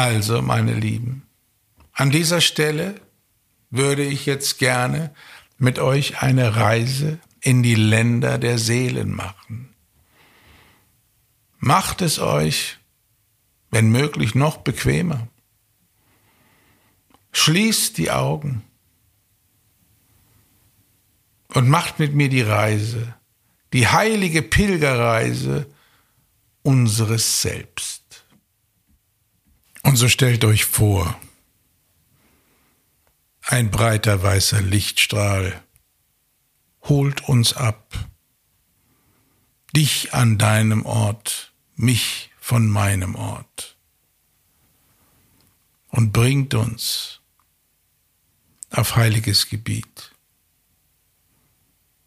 Also, meine Lieben, an dieser Stelle würde ich jetzt gerne mit euch eine Reise in die Länder der Seelen machen. Macht es euch, wenn möglich, noch bequemer. Schließt die Augen und macht mit mir die Reise, die heilige Pilgerreise unseres Selbst. Und so stellt euch vor, ein breiter weißer Lichtstrahl holt uns ab, dich an deinem Ort, mich von meinem Ort und bringt uns auf heiliges Gebiet.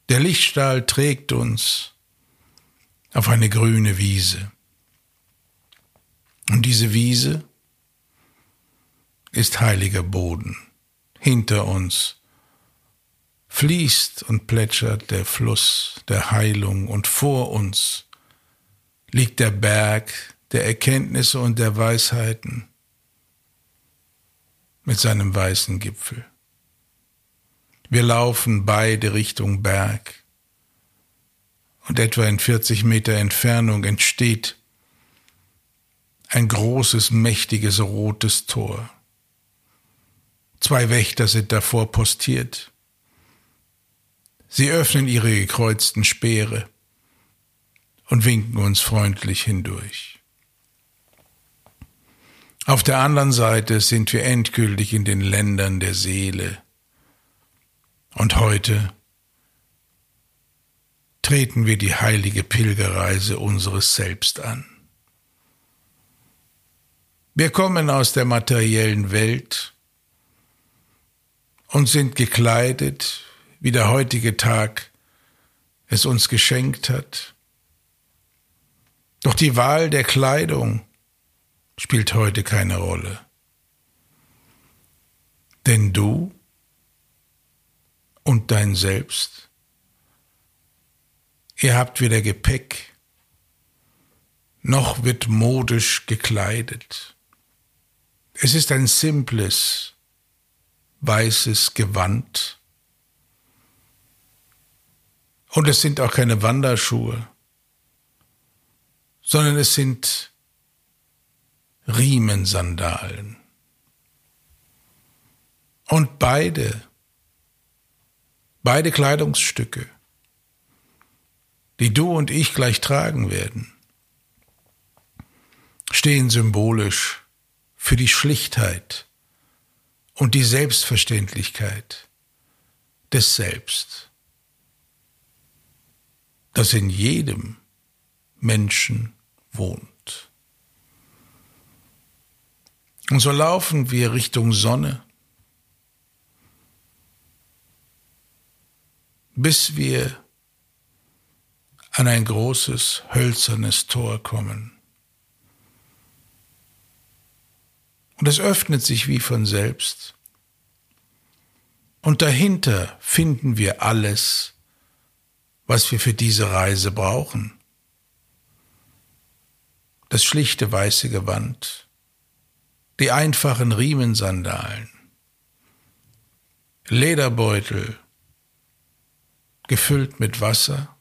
Der Lichtstrahl trägt uns auf eine grüne Wiese. Und diese Wiese ist heiliger Boden. Hinter uns fließt und plätschert der Fluss der Heilung und vor uns liegt der Berg der Erkenntnisse und der Weisheiten mit seinem weißen Gipfel. Wir laufen beide Richtung Berg und etwa in 40 Meter Entfernung entsteht ein großes, mächtiges rotes Tor. Zwei Wächter sind davor postiert. Sie öffnen ihre gekreuzten Speere und winken uns freundlich hindurch. Auf der anderen Seite sind wir endgültig in den Ländern der Seele. Und heute treten wir die heilige Pilgerreise unseres Selbst an. Wir kommen aus der materiellen Welt und sind gekleidet, wie der heutige Tag es uns geschenkt hat. Doch die Wahl der Kleidung spielt heute keine Rolle. Denn du und dein Selbst, ihr habt weder Gepäck, noch wird modisch gekleidet. Es ist ein simples, weißes Gewand. Und es sind auch keine Wanderschuhe, sondern es sind Riemensandalen. Und beide, beide Kleidungsstücke, die du und ich gleich tragen werden, stehen symbolisch für die Schlichtheit und die Selbstverständlichkeit des Selbst, das in jedem Menschen wohnt. Und so laufen wir Richtung Sonne, bis wir an ein großes hölzernes Tor kommen. Und es öffnet sich wie von selbst. Und dahinter finden wir alles, was wir für diese Reise brauchen. Das schlichte weiße Gewand, die einfachen Riemensandalen, Lederbeutel, gefüllt mit Wasser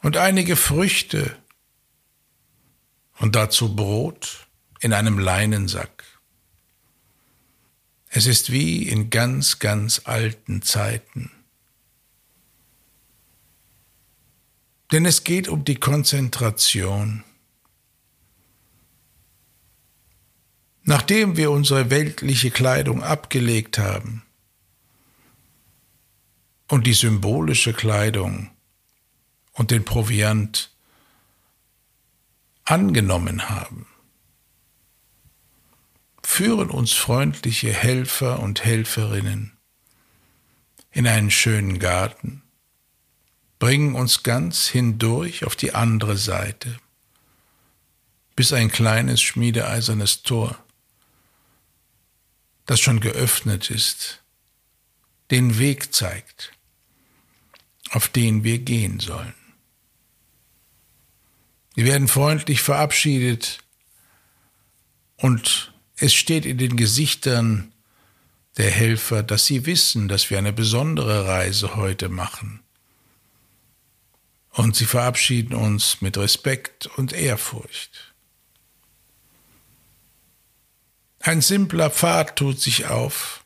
und einige Früchte und dazu Brot in einem Leinensack. Es ist wie in ganz, ganz alten Zeiten. Denn es geht um die Konzentration. Nachdem wir unsere weltliche Kleidung abgelegt haben und die symbolische Kleidung und den Proviant angenommen haben, führen uns freundliche Helfer und Helferinnen in einen schönen Garten, bringen uns ganz hindurch auf die andere Seite, bis ein kleines schmiedeeisernes Tor, das schon geöffnet ist, den Weg zeigt, auf den wir gehen sollen. Wir werden freundlich verabschiedet Und es steht in den Gesichtern der Helfer, dass sie wissen, dass wir eine besondere Reise heute machen. Und sie verabschieden uns mit Respekt und Ehrfurcht. Ein simpler Pfad tut sich auf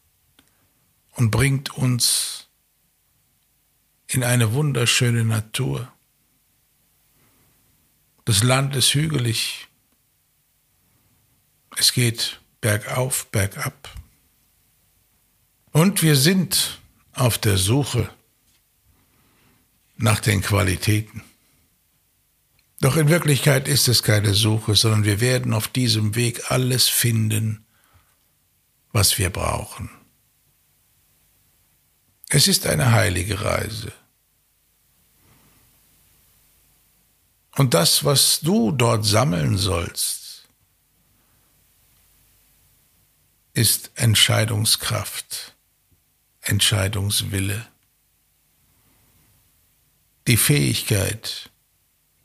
und bringt uns in eine wunderschöne Natur. Das Land ist hügelig. Es geht bergauf, bergab. Und wir sind auf der Suche nach den Qualitäten. Doch in Wirklichkeit ist es keine Suche, sondern wir werden auf diesem Weg alles finden, was wir brauchen. Es ist eine heilige Reise. Und das, was du dort sammeln sollst, ist Entscheidungskraft, Entscheidungswille, die Fähigkeit,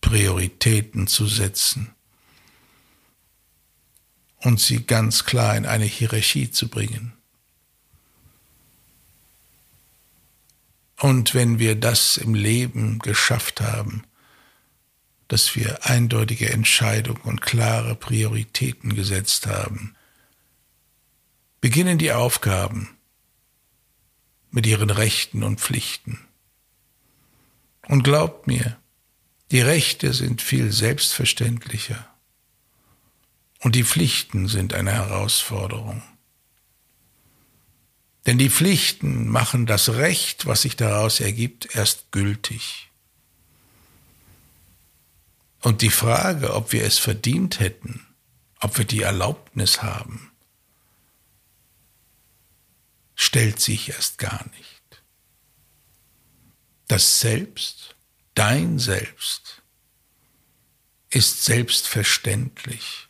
Prioritäten zu setzen und sie ganz klar in eine Hierarchie zu bringen. Und wenn wir das im Leben geschafft haben, dass wir eindeutige Entscheidungen und klare Prioritäten gesetzt haben. Beginnen die Aufgaben mit ihren Rechten und Pflichten. Und glaubt mir, die Rechte sind viel selbstverständlicher und die Pflichten sind eine Herausforderung. Denn die Pflichten machen das Recht, was sich daraus ergibt, erst gültig. Und die Frage, ob wir es verdient hätten, ob wir die Erlaubnis haben, stellt sich erst gar nicht. Das Selbst, dein Selbst, ist selbstverständlich.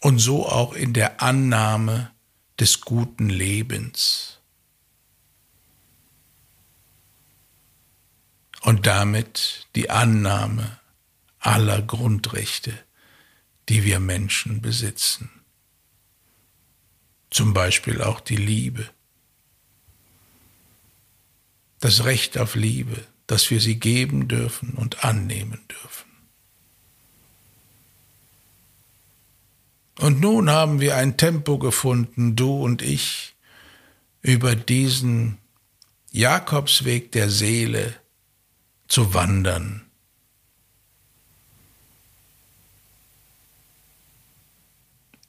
Und so auch in der Annahme des guten Lebens. und damit die Annahme aller Grundrechte, die wir Menschen besitzen. Zum Beispiel auch die Liebe. Das Recht auf Liebe, dass wir sie geben dürfen und annehmen dürfen. Und nun haben wir ein Tempo gefunden, du und ich, über diesen Jakobsweg der Seele, zu wandern.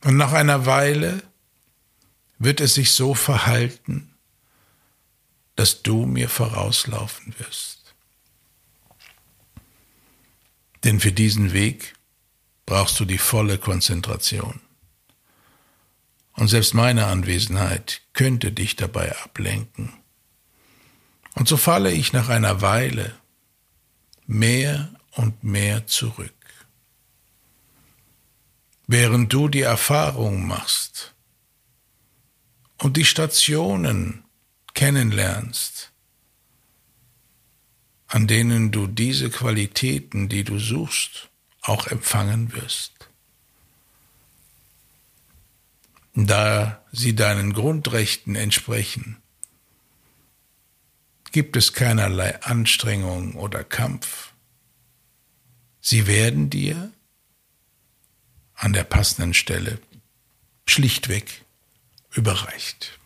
Und nach einer Weile wird es sich so verhalten, dass du mir vorauslaufen wirst. Denn für diesen Weg brauchst du die volle Konzentration. Und selbst meine Anwesenheit könnte dich dabei ablenken. Und so falle ich nach einer Weile mehr und mehr zurück. Während du die Erfahrung machst und die Stationen kennenlernst, an denen du diese Qualitäten, die du suchst, auch empfangen wirst. Da sie deinen Grundrechten entsprechen, gibt es keinerlei Anstrengung oder Kampf. Sie werden dir an der passenden Stelle schlichtweg überreicht.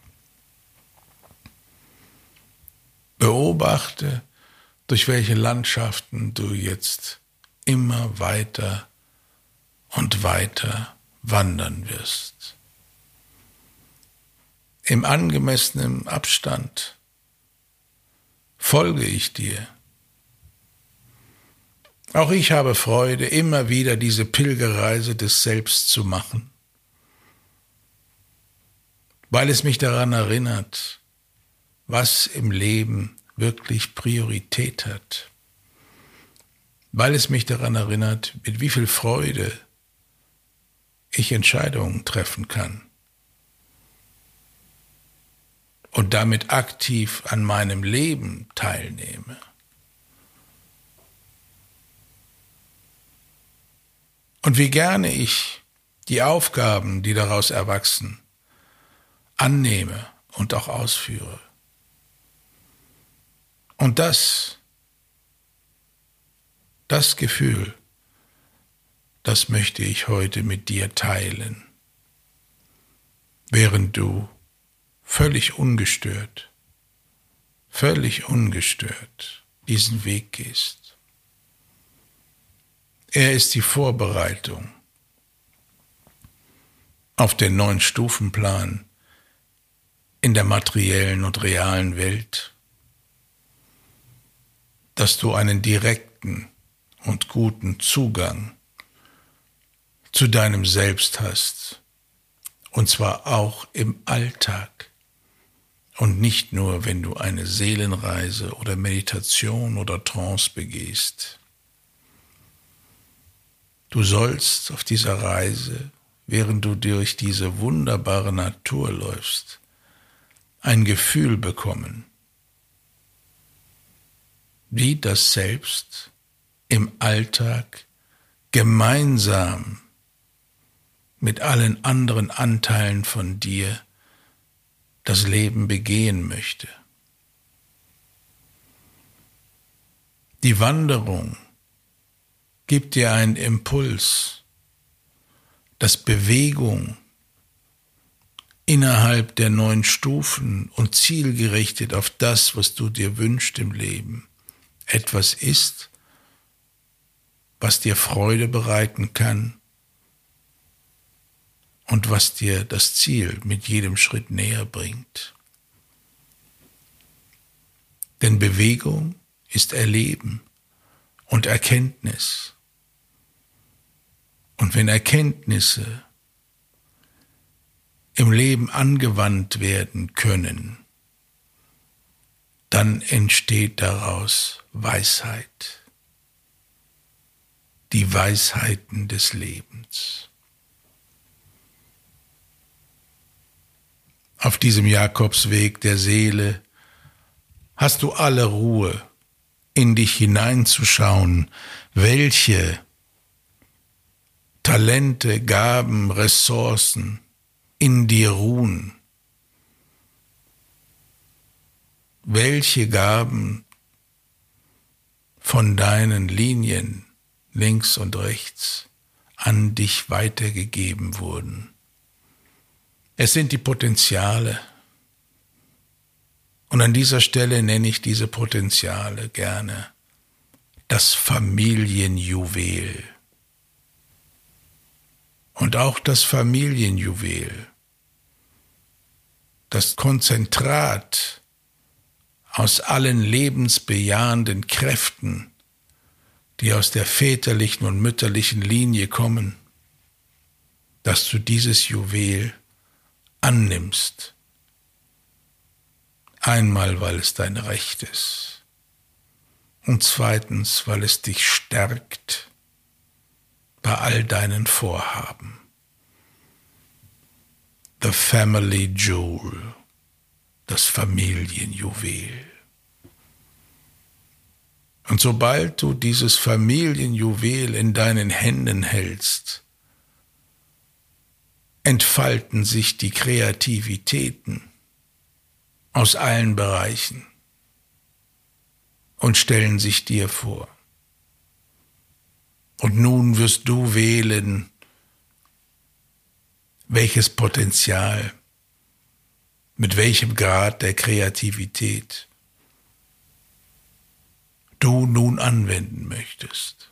Beobachte, durch welche Landschaften du jetzt immer weiter und weiter wandern wirst. Im angemessenen Abstand folge ich dir. Auch ich habe Freude, immer wieder diese Pilgerreise des Selbst zu machen, weil es mich daran erinnert, was im Leben wirklich Priorität hat, weil es mich daran erinnert, mit wie viel Freude ich Entscheidungen treffen kann und damit aktiv an meinem Leben teilnehme. Und wie gerne ich die Aufgaben, die daraus erwachsen, annehme und auch ausführe. Und das, das Gefühl, das möchte ich heute mit dir teilen, während du völlig ungestört, völlig ungestört diesen Weg gehst. Er ist die Vorbereitung auf den neuen Stufenplan in der materiellen und realen Welt, dass du einen direkten und guten Zugang zu deinem Selbst hast, und zwar auch im Alltag und nicht nur, wenn du eine Seelenreise oder Meditation oder Trance begehst. Du sollst auf dieser Reise während du durch diese wunderbare Natur läufst, ein Gefühl bekommen, wie das Selbst im Alltag gemeinsam mit allen anderen Anteilen von dir das Leben begehen möchte. Die Wanderung gibt dir einen Impuls, dass Bewegung innerhalb der neun Stufen und zielgerichtet auf das, was du dir wünschst im Leben, etwas ist, was dir Freude bereiten kann und was dir das Ziel mit jedem Schritt näher bringt. Denn Bewegung ist Erleben und Erkenntnis. Und wenn Erkenntnisse im Leben angewandt werden können, dann entsteht daraus Weisheit. Die Weisheiten des Lebens. Auf diesem Jakobsweg der Seele hast du alle Ruhe, in dich hineinzuschauen, welche Talente, Gaben, Ressourcen in dir ruhen. Welche Gaben von deinen Linien links und rechts an dich weitergegeben wurden. Es sind die Potenziale. Und an dieser Stelle nenne ich diese Potenziale gerne das Familienjuwel und auch das Familienjuwel, das Konzentrat aus allen lebensbejahenden Kräften, die aus der väterlichen und mütterlichen Linie kommen, dass du dieses Juwel annimmst. Einmal, weil es dein Recht ist und zweitens, weil es dich stärkt bei all deinen Vorhaben. The Family Jewel, das Familienjuwel. Und sobald du dieses Familienjuwel in deinen Händen hältst, entfalten sich die Kreativitäten aus allen Bereichen und stellen sich dir vor. Und nun wirst du wählen, welches Potenzial, mit welchem Grad der Kreativität du nun anwenden möchtest.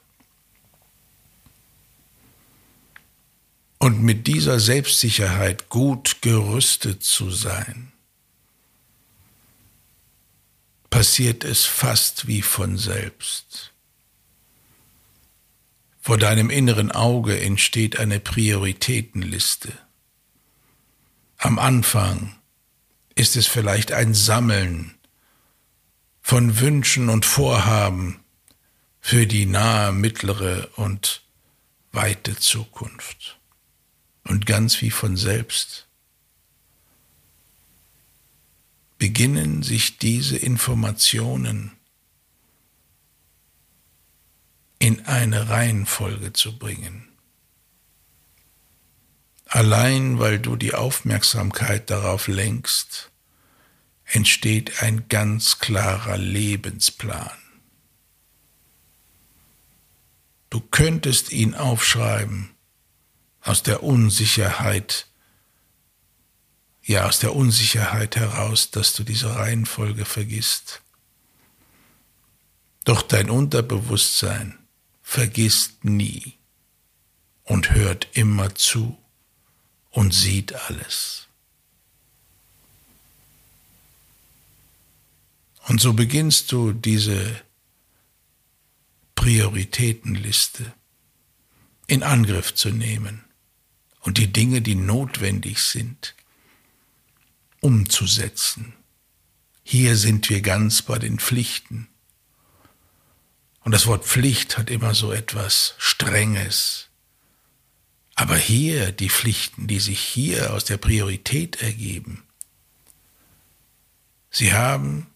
Und mit dieser Selbstsicherheit gut gerüstet zu sein, passiert es fast wie von selbst. Vor deinem inneren Auge entsteht eine Prioritätenliste. Am Anfang ist es vielleicht ein Sammeln von Wünschen und Vorhaben für die nahe, mittlere und weite Zukunft. Und ganz wie von selbst beginnen sich diese Informationen in eine Reihenfolge zu bringen. Allein weil du die Aufmerksamkeit darauf lenkst, entsteht ein ganz klarer Lebensplan. Du könntest ihn aufschreiben aus der Unsicherheit, ja aus der Unsicherheit heraus, dass du diese Reihenfolge vergisst. Doch dein Unterbewusstsein vergisst nie und hört immer zu und sieht alles. Und so beginnst du diese Prioritätenliste in Angriff zu nehmen und die Dinge, die notwendig sind, umzusetzen. Hier sind wir ganz bei den Pflichten. Und das Wort Pflicht hat immer so etwas Strenges. Aber hier die Pflichten, die sich hier aus der Priorität ergeben, sie haben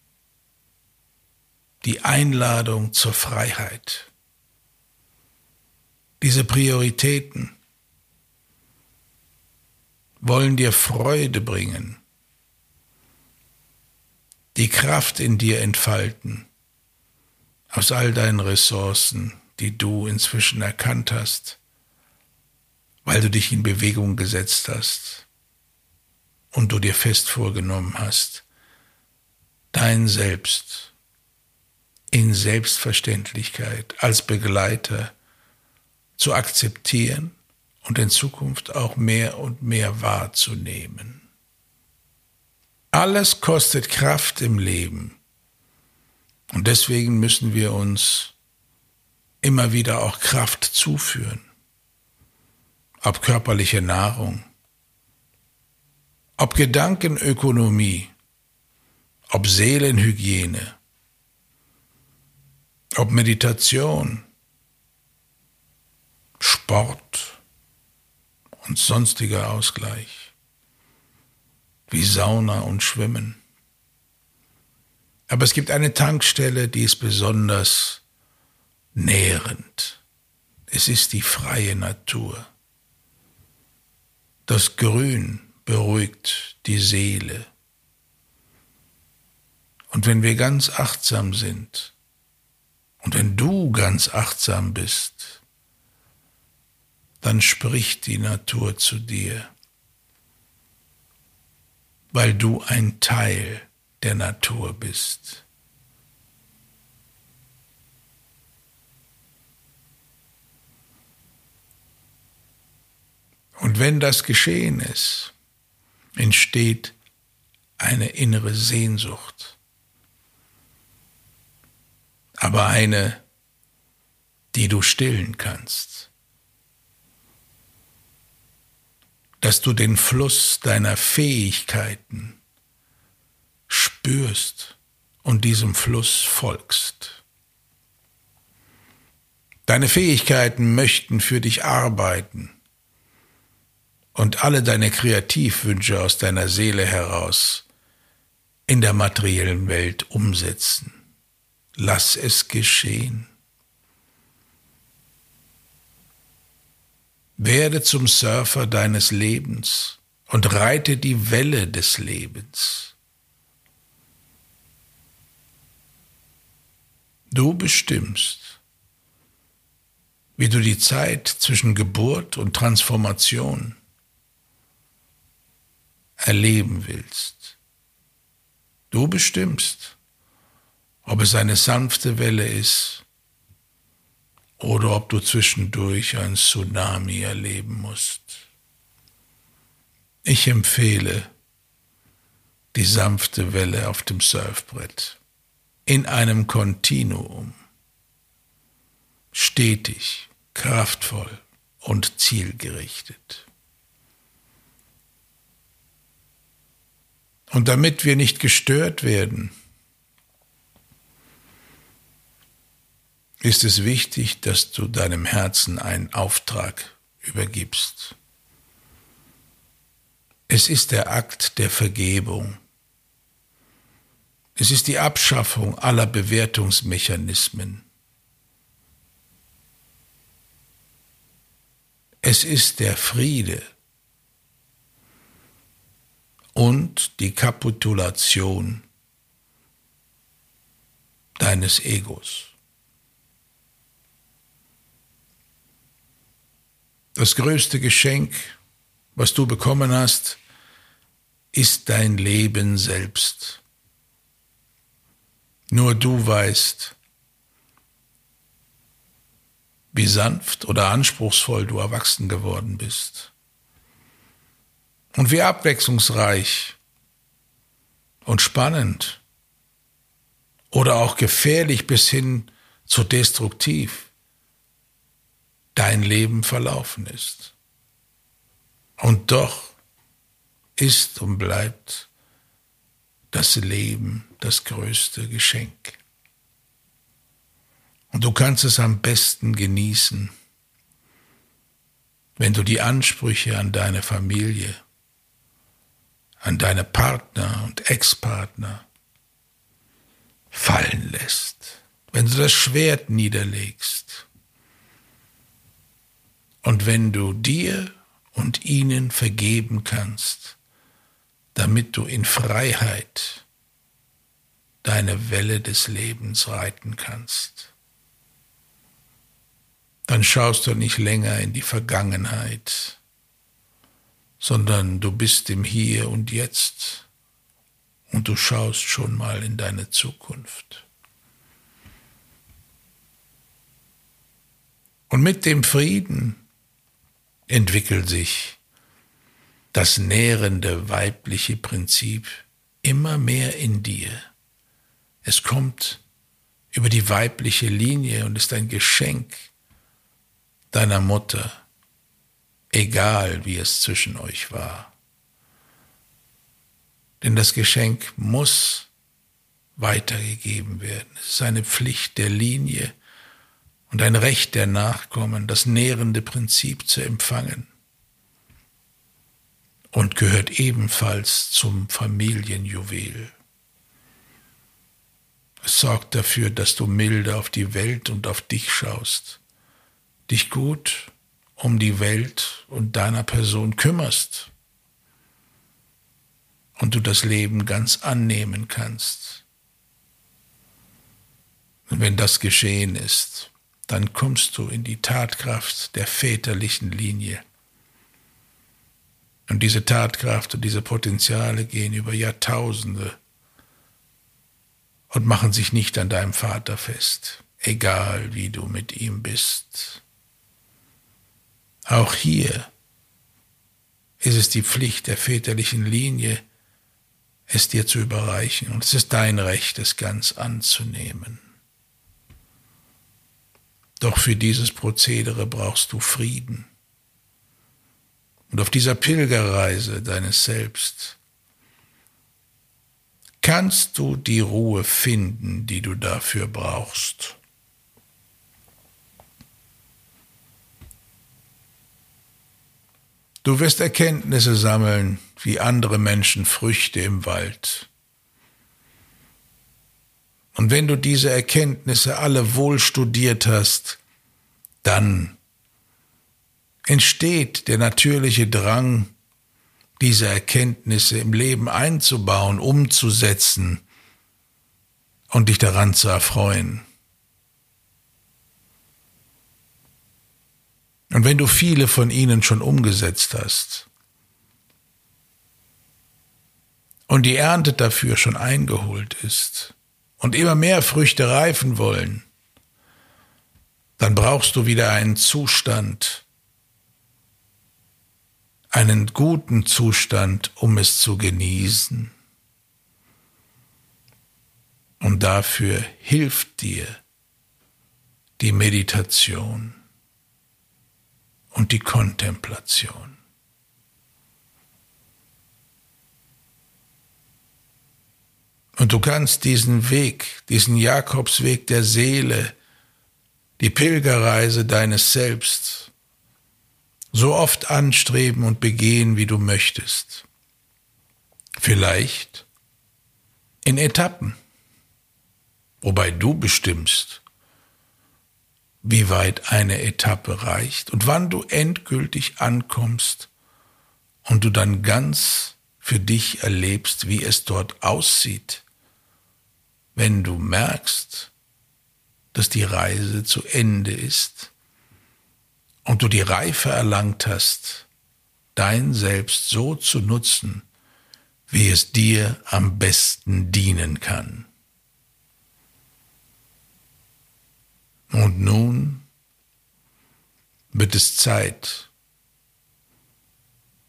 die Einladung zur Freiheit. Diese Prioritäten wollen dir Freude bringen, die Kraft in dir entfalten, aus all deinen Ressourcen, die du inzwischen erkannt hast, weil du dich in Bewegung gesetzt hast und du dir fest vorgenommen hast, dein Selbst in Selbstverständlichkeit als Begleiter zu akzeptieren und in Zukunft auch mehr und mehr wahrzunehmen. Alles kostet Kraft im Leben und deswegen müssen wir uns immer wieder auch Kraft zuführen, ob körperliche Nahrung, ob Gedankenökonomie, ob Seelenhygiene, ob Meditation, Sport und sonstiger Ausgleich, wie Sauna und Schwimmen. Aber es gibt eine Tankstelle, die ist besonders nährend. Es ist die freie Natur. Das Grün beruhigt die Seele. Und wenn wir ganz achtsam sind, und wenn du ganz achtsam bist, dann spricht die Natur zu dir, weil du ein Teil der Natur bist. Und wenn das geschehen ist, entsteht eine innere Sehnsucht aber eine, die du stillen kannst. Dass du den Fluss deiner Fähigkeiten spürst und diesem Fluss folgst. Deine Fähigkeiten möchten für dich arbeiten und alle deine Kreativwünsche aus deiner Seele heraus in der materiellen Welt umsetzen lass es geschehen. Werde zum Surfer deines Lebens und reite die Welle des Lebens. Du bestimmst, wie du die Zeit zwischen Geburt und Transformation erleben willst. Du bestimmst, ob es eine sanfte Welle ist oder ob du zwischendurch ein Tsunami erleben musst. Ich empfehle die sanfte Welle auf dem Surfbrett in einem Kontinuum, stetig, kraftvoll und zielgerichtet. Und damit wir nicht gestört werden, ist es wichtig, dass du deinem Herzen einen Auftrag übergibst. Es ist der Akt der Vergebung. Es ist die Abschaffung aller Bewertungsmechanismen. Es ist der Friede und die Kapitulation deines Egos. Das größte Geschenk, was du bekommen hast, ist dein Leben selbst. Nur du weißt, wie sanft oder anspruchsvoll du erwachsen geworden bist. Und wie abwechslungsreich und spannend oder auch gefährlich bis hin zu destruktiv dein Leben verlaufen ist. Und doch ist und bleibt das Leben das größte Geschenk. Und du kannst es am besten genießen, wenn du die Ansprüche an deine Familie, an deine Partner und Ex-Partner fallen lässt, wenn du das Schwert niederlegst und wenn du dir und ihnen vergeben kannst, damit du in Freiheit deine Welle des Lebens reiten kannst. Dann schaust du nicht länger in die Vergangenheit, sondern du bist im Hier und Jetzt und du schaust schon mal in deine Zukunft. Und mit dem Frieden entwickelt sich das nährende weibliche Prinzip immer mehr in dir. Es kommt über die weibliche Linie und ist ein Geschenk deiner Mutter, egal wie es zwischen euch war. Denn das Geschenk muss weitergegeben werden. Es ist eine Pflicht der Linie und ein Recht der Nachkommen, das nährende Prinzip zu empfangen und gehört ebenfalls zum Familienjuwel. Es sorgt dafür, dass du milde auf die Welt und auf dich schaust, dich gut um die Welt und deiner Person kümmerst. Und du das Leben ganz annehmen kannst. Und wenn das geschehen ist, dann kommst du in die Tatkraft der väterlichen Linie. Und diese Tatkraft und diese Potenziale gehen über Jahrtausende und machen sich nicht an deinem Vater fest, egal wie du mit ihm bist. Auch hier ist es die Pflicht der väterlichen Linie, es dir zu überreichen, und es ist dein Recht, es ganz anzunehmen. Doch für dieses Prozedere brauchst du Frieden. Und auf dieser Pilgerreise deines Selbst kannst du die Ruhe finden, die du dafür brauchst. Du wirst Erkenntnisse sammeln, wie andere Menschen Früchte im Wald. Und wenn du diese Erkenntnisse alle wohl studiert hast, dann entsteht der natürliche Drang, diese Erkenntnisse im Leben einzubauen, umzusetzen und dich daran zu erfreuen. Und wenn du viele von ihnen schon umgesetzt hast und die Ernte dafür schon eingeholt ist und immer mehr Früchte reifen wollen, dann brauchst du wieder einen Zustand, einen guten Zustand, um es zu genießen. Und dafür hilft dir die Meditation und die Kontemplation. Und du kannst diesen Weg, diesen Jakobsweg der Seele, die Pilgerreise deines Selbst, so oft anstreben und begehen, wie du möchtest. Vielleicht in Etappen, wobei du bestimmst, wie weit eine Etappe reicht und wann du endgültig ankommst und du dann ganz für dich erlebst, wie es dort aussieht, wenn du merkst, dass die Reise zu Ende ist und du die Reife erlangt hast, dein Selbst so zu nutzen, wie es dir am besten dienen kann. Und nun wird es Zeit,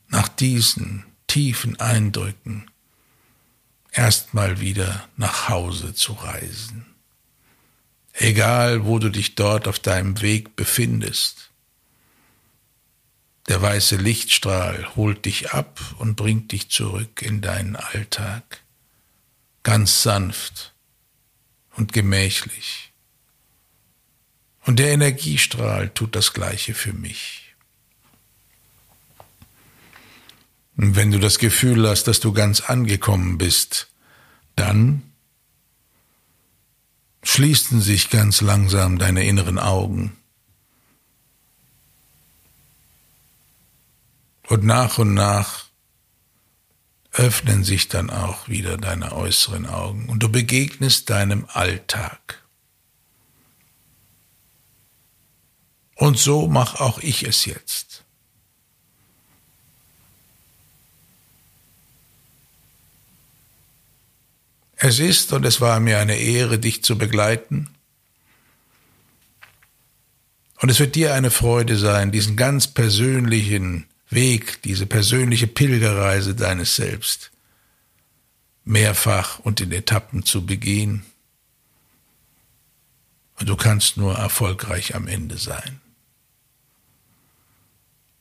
nach diesen tiefen Eindrücken erstmal wieder nach Hause zu reisen. Egal, wo du dich dort auf deinem Weg befindest. Der weiße Lichtstrahl holt dich ab und bringt dich zurück in deinen Alltag, ganz sanft und gemächlich. Und der Energiestrahl tut das gleiche für mich. Und wenn du das Gefühl hast, dass du ganz angekommen bist, dann schließen sich ganz langsam deine inneren Augen. Und nach und nach öffnen sich dann auch wieder deine äußeren Augen und du begegnest deinem Alltag. Und so mach auch ich es jetzt. Es ist und es war mir eine Ehre, dich zu begleiten. Und es wird dir eine Freude sein, diesen ganz persönlichen Weg, diese persönliche Pilgerreise deines Selbst mehrfach und in Etappen zu begehen. Und du kannst nur erfolgreich am Ende sein.